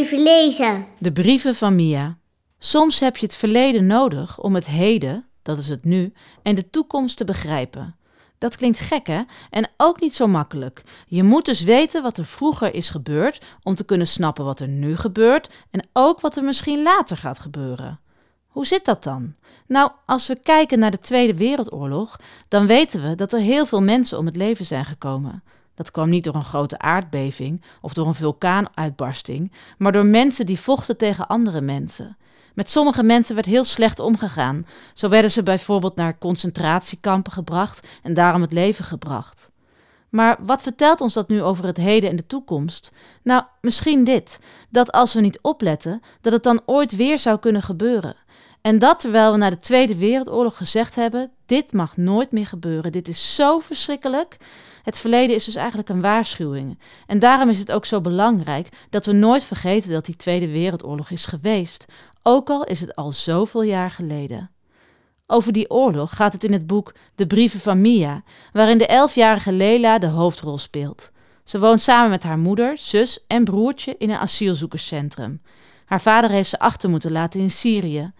even lezen. De brieven van Mia. Soms heb je het verleden nodig om het heden, dat is het nu, en de toekomst te begrijpen. Dat klinkt gek, hè? En ook niet zo makkelijk. Je moet dus weten wat er vroeger is gebeurd om te kunnen snappen wat er nu gebeurt en ook wat er misschien later gaat gebeuren. Hoe zit dat dan? Nou, als we kijken naar de Tweede Wereldoorlog, dan weten we dat er heel veel mensen om het leven zijn gekomen. Dat kwam niet door een grote aardbeving of door een vulkaanuitbarsting, maar door mensen die vochten tegen andere mensen. Met sommige mensen werd heel slecht omgegaan. Zo werden ze bijvoorbeeld naar concentratiekampen gebracht en daarom het leven gebracht. Maar wat vertelt ons dat nu over het heden en de toekomst? Nou, misschien dit: dat als we niet opletten, dat het dan ooit weer zou kunnen gebeuren. En dat terwijl we na de Tweede Wereldoorlog gezegd hebben: dit mag nooit meer gebeuren, dit is zo verschrikkelijk. Het verleden is dus eigenlijk een waarschuwing. En daarom is het ook zo belangrijk dat we nooit vergeten dat die Tweede Wereldoorlog is geweest, ook al is het al zoveel jaar geleden. Over die oorlog gaat het in het boek De Brieven van Mia, waarin de elfjarige Lela de hoofdrol speelt. Ze woont samen met haar moeder, zus en broertje in een asielzoekerscentrum. Haar vader heeft ze achter moeten laten in Syrië.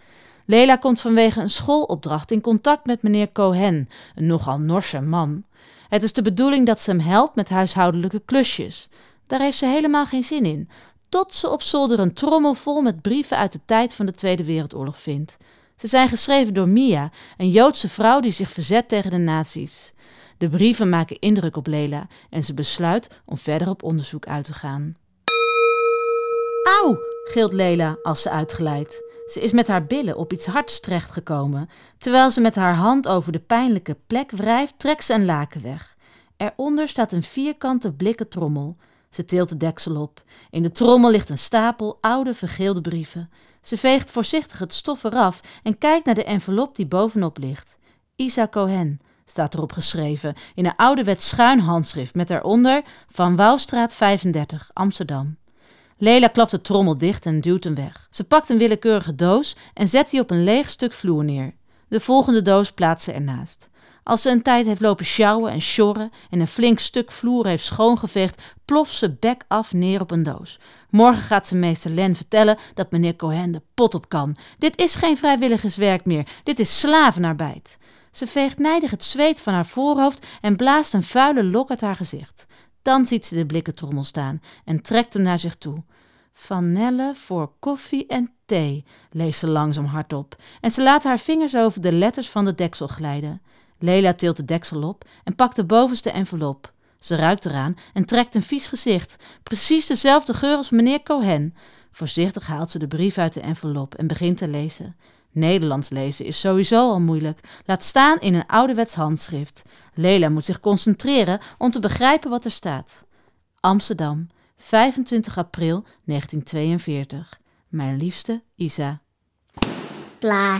Lela komt vanwege een schoolopdracht in contact met meneer Cohen, een nogal norse man. Het is de bedoeling dat ze hem helpt met huishoudelijke klusjes. Daar heeft ze helemaal geen zin in, tot ze op zolder een trommel vol met brieven uit de tijd van de Tweede Wereldoorlog vindt. Ze zijn geschreven door Mia, een Joodse vrouw die zich verzet tegen de nazi's. De brieven maken indruk op Lela en ze besluit om verder op onderzoek uit te gaan. Auw, gilt Lela als ze uitglijdt. Ze is met haar billen op iets hards terechtgekomen. Terwijl ze met haar hand over de pijnlijke plek wrijft, trekt ze een laken weg. Eronder staat een vierkante blikken trommel. Ze tilt de deksel op. In de trommel ligt een stapel oude vergeelde brieven. Ze veegt voorzichtig het stof eraf en kijkt naar de envelop die bovenop ligt. Isa Cohen staat erop geschreven in een ouderwets schuin handschrift met daaronder Van Wouwstraat 35, Amsterdam. Lela klapt de trommel dicht en duwt hem weg. Ze pakt een willekeurige doos en zet die op een leeg stuk vloer neer. De volgende doos plaatst ze ernaast. Als ze een tijd heeft lopen sjouwen en sjorren en een flink stuk vloer heeft schoongeveegd, ploft ze bek af neer op een doos. Morgen gaat ze meester Len vertellen dat meneer Cohen de pot op kan. Dit is geen vrijwilligerswerk meer, dit is slavenarbeid. Ze veegt nijdig het zweet van haar voorhoofd en blaast een vuile lok uit haar gezicht. Dan ziet ze de blikken trommel staan en trekt hem naar zich toe. Van Nelle voor koffie en thee, leest ze langzaam hardop. En ze laat haar vingers over de letters van de deksel glijden. Lela tilt de deksel op en pakt de bovenste envelop. Ze ruikt eraan en trekt een vies gezicht, precies dezelfde geur als meneer Cohen. Voorzichtig haalt ze de brief uit de envelop en begint te lezen. Nederlands lezen is sowieso al moeilijk, laat staan in een ouderwets handschrift. Lela moet zich concentreren om te begrijpen wat er staat. Amsterdam, 25 april 1942. Mijn liefste Isa. Klaar.